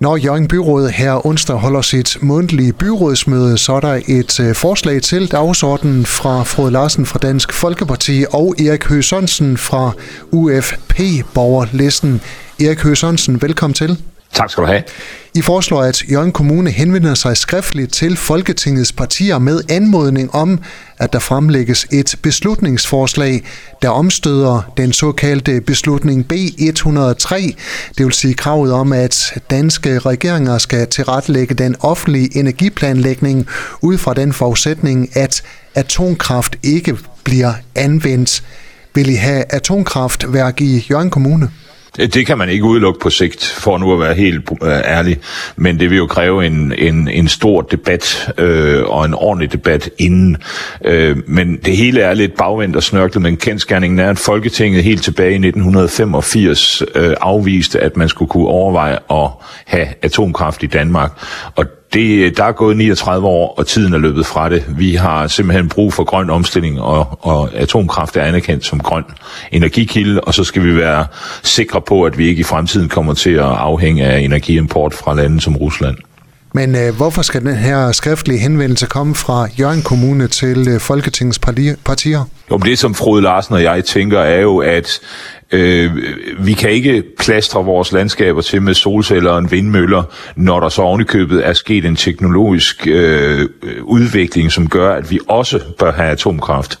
Når Jørgen Byråd her onsdag holder sit mundtlige byrådsmøde, så er der et øh, forslag til dagsordenen fra Frode Larsen fra Dansk Folkeparti og Erik Høgh Sørensen fra UFP-borgerlisten. Erik Høgh Sørensen, velkommen til. Tak skal du have. I foreslår, at Jørgen Kommune henvender sig skriftligt til Folketingets partier med anmodning om, at der fremlægges et beslutningsforslag, der omstøder den såkaldte beslutning B103, det vil sige kravet om, at danske regeringer skal tilrettelægge den offentlige energiplanlægning ud fra den forudsætning, at atomkraft ikke bliver anvendt. Vil I have atomkraftværk i Jørgen Kommune? Øh, det kan man ikke udelukke på sigt, for nu at være helt øh, ærlig. Men det vil jo kræve en, en, en stor debat øh, og en ordentlig debat inden. Øh, men det hele er lidt bagvendt og snørklet, men kendskærningen er, at Folketinget helt tilbage i 1985 øh, afviste, at man skulle kunne overveje at have atomkraft i Danmark. Og det, øh, der er gået 39 år, og tiden er løbet fra det. Vi har simpelthen brug for grøn omstilling, og, og atomkraft er anerkendt som grøn energikilde, og så skal vi være sikre på, at vi ikke i fremtiden kommer til at afhænge af energiimport fra lande som Rusland. Men øh, hvorfor skal den her skriftlige henvendelse komme fra Jørgen Kommune til øh, Folketingets partier? Jo, det som Frode Larsen og jeg tænker er jo, at Øh, vi kan ikke plastre vores landskaber til med solceller og vindmøller, når der så ovenikøbet er sket en teknologisk øh, udvikling, som gør, at vi også bør have atomkraft.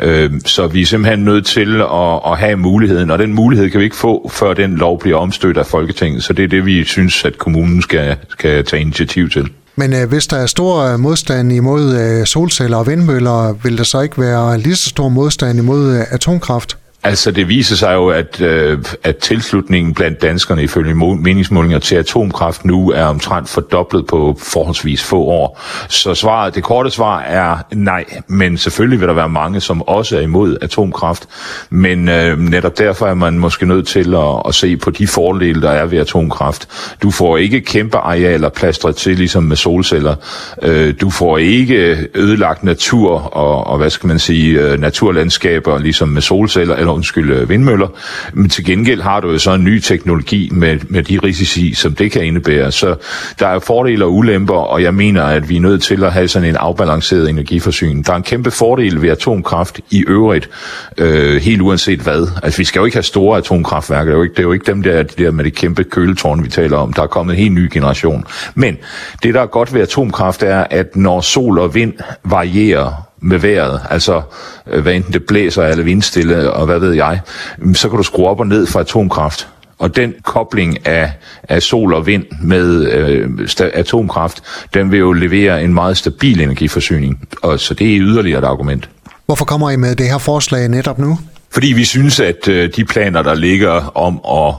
Øh, så vi er simpelthen nødt til at, at have muligheden, og den mulighed kan vi ikke få, før den lov bliver omstødt af Folketinget. Så det er det, vi synes, at kommunen skal, skal tage initiativ til. Men øh, hvis der er stor øh, modstand imod øh, solceller og vindmøller, vil der så ikke være lige så stor modstand imod øh, atomkraft? Altså det viser sig jo, at, øh, at tilslutningen blandt danskerne ifølge meningsmålinger til atomkraft nu er omtrent fordoblet på forholdsvis få år. Så svaret, det korte svar er nej, men selvfølgelig vil der være mange, som også er imod atomkraft. Men øh, netop derfor er man måske nødt til at, at se på de fordele, der er ved atomkraft. Du får ikke kæmpe arealer plastret til, ligesom med solceller. Øh, du får ikke ødelagt natur og, og hvad skal man sige, øh, naturlandskaber, ligesom med solceller eller undskyld, øh, vindmøller. Men til gengæld har du jo så en ny teknologi med, med de risici, som det kan indebære. Så der er fordele og ulemper, og jeg mener, at vi er nødt til at have sådan en afbalanceret energiforsyning. Der er en kæmpe fordel ved atomkraft i øvrigt, øh, helt uanset hvad. Altså, vi skal jo ikke have store atomkraftværker. Det er jo ikke, det er jo ikke dem der, de der med de kæmpe køletårne, vi taler om. Der er kommet en helt ny generation. Men det, der er godt ved atomkraft, er, at når sol og vind varierer med vejret, altså øh, hvad enten det blæser eller vindstille, og hvad ved jeg, mm, så kan du skrue op og ned fra atomkraft. Og den kobling af, af sol og vind med øh, atomkraft, den vil jo levere en meget stabil energiforsyning. Og så det er yderligere et argument. Hvorfor kommer I med det her forslag netop nu? Fordi vi synes, at øh, de planer, der ligger om at,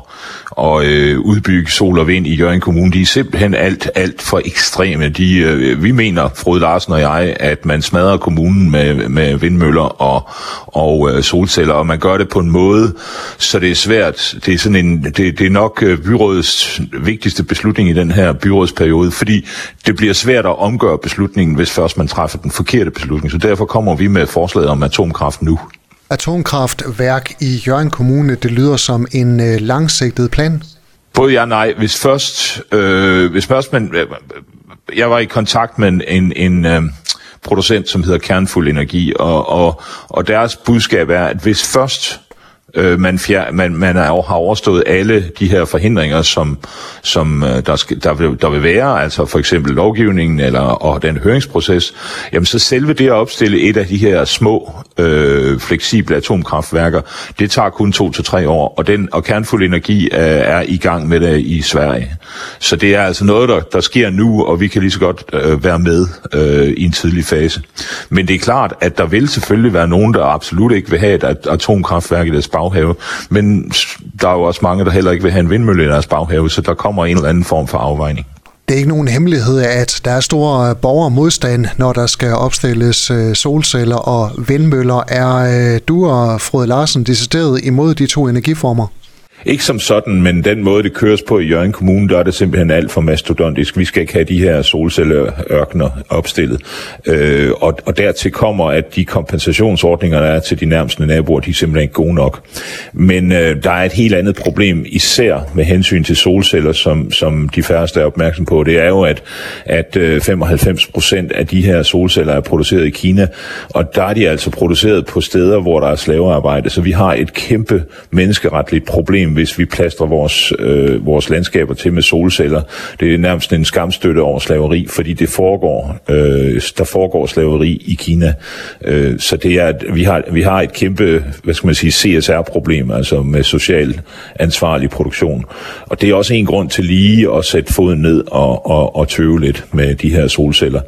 at øh, udbygge sol og vind i Jørgen Kommune, de er simpelthen alt, alt for ekstreme. De, øh, vi mener, Frode Larsen og jeg, at man smadrer kommunen med, med vindmøller og, og øh, solceller, og man gør det på en måde, så det er svært. Det er, sådan en, det, det er nok øh, byrådets vigtigste beslutning i den her byrådsperiode, fordi det bliver svært at omgøre beslutningen, hvis først man træffer den forkerte beslutning. Så derfor kommer vi med forslaget om atomkraft nu atomkraftværk i Jørgen Kommune, det lyder som en øh, langsigtet plan? Både ja og nej. Hvis først, øh, hvis først man, øh, jeg var i kontakt med en, en øh, producent, som hedder Kernfuld Energi, og, og, og deres budskab er, at hvis først øh, man, fjer, man, man er, har overstået alle de her forhindringer, som, som øh, der, skal, der, vil, der vil være, altså for eksempel lovgivningen eller og den høringsproces, jamen så selve det at opstille et af de her små øh, fleksible atomkraftværker, det tager kun to til tre år, og den og kernfuld energi er, er i gang med det i Sverige. Så det er altså noget, der, der sker nu, og vi kan lige så godt øh, være med øh, i en tidlig fase. Men det er klart, at der vil selvfølgelig være nogen, der absolut ikke vil have et atomkraftværk i deres baghave, men der er jo også mange, der heller ikke vil have en vindmølle i deres baghave, så der kommer en eller anden form for afvejning. Det er ikke nogen hemmelighed, at der er stor borgermodstand, når der skal opstilles øh, solceller og vindmøller. Er øh, du og Frode Larsen decideret imod de to energiformer? Ikke som sådan, men den måde, det køres på i Jørgen Kommune, der er det simpelthen alt for mastodontisk. Vi skal ikke have de her solcelleørkner opstillet. Øh, og, og dertil kommer, at de kompensationsordninger, der er til de nærmeste naboer, de er simpelthen ikke gode nok. Men øh, der er et helt andet problem, især med hensyn til solceller, som, som de færreste er opmærksom på. Det er jo, at, at øh, 95 procent af de her solceller er produceret i Kina, og der er de altså produceret på steder, hvor der er slavearbejde. Så vi har et kæmpe menneskeretligt problem hvis vi plaster vores, øh, vores landskaber til med solceller. Det er nærmest en skamstøtte over slaveri, fordi det foregår, øh, der foregår slaveri i Kina. Øh, så det er, at vi har, vi har et kæmpe, hvad skal man sige, CSR-problem, altså med social ansvarlig produktion. Og det er også en grund til lige at sætte foden ned og, og, og tøve lidt med de her solceller.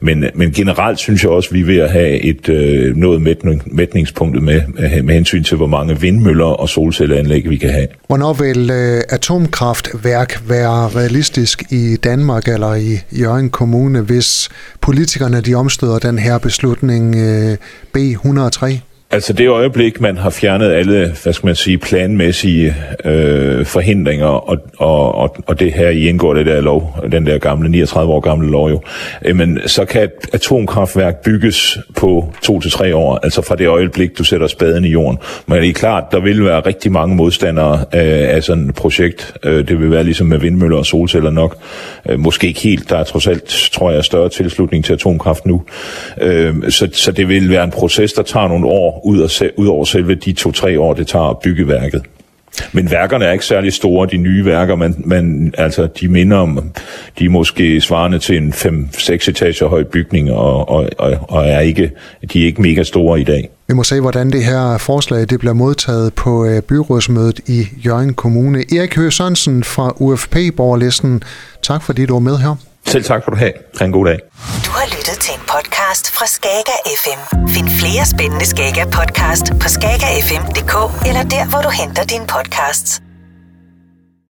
Men, men generelt synes jeg også, at vi er ved at have et øh, noget mætningspunktet med, med hensyn til, hvor mange vindmøller og solcelleanlæg vi kan have. Hvornår vil øh, atomkraftværk være realistisk i Danmark eller i Jørgen Kommune, hvis politikerne de omstøder den her beslutning øh, B103? Altså det øjeblik, man har fjernet alle, hvad skal man sige, planmæssige øh, forhindringer, og, og, og, og det her i indgår det der lov, den der gamle, 39 år gamle lov jo, øh, men så kan et atomkraftværk bygges på to til tre år, altså fra det øjeblik, du sætter spaden i jorden. Men det er klart, der vil være rigtig mange modstandere øh, af sådan et projekt. Øh, det vil være ligesom med vindmøller og solceller nok. Øh, måske ikke helt, der er trods alt, tror jeg, større tilslutning til atomkraft nu. Øh, så, så det vil være en proces, der tager nogle år, ud, af, ud over selve de to-tre år, det tager at bygge værket. Men værkerne er ikke særlig store, de nye værker, men, men altså, de minder om, de er måske svarende til en 5-6 etager høj bygning, og, og, og, og er ikke, de er ikke mega store i dag. Vi må se, hvordan det her forslag det bliver modtaget på øh, byrådsmødet i Jørgen Kommune. Erik Høgh Sørensen fra UFP-borgerlisten, tak fordi du var med her. Selv tak for du have. Ha' en god dag. Du har lyttet til en podcast fra Skager FM. Find flere spændende Skager podcast på skagerfm.dk eller der, hvor du henter dine podcasts.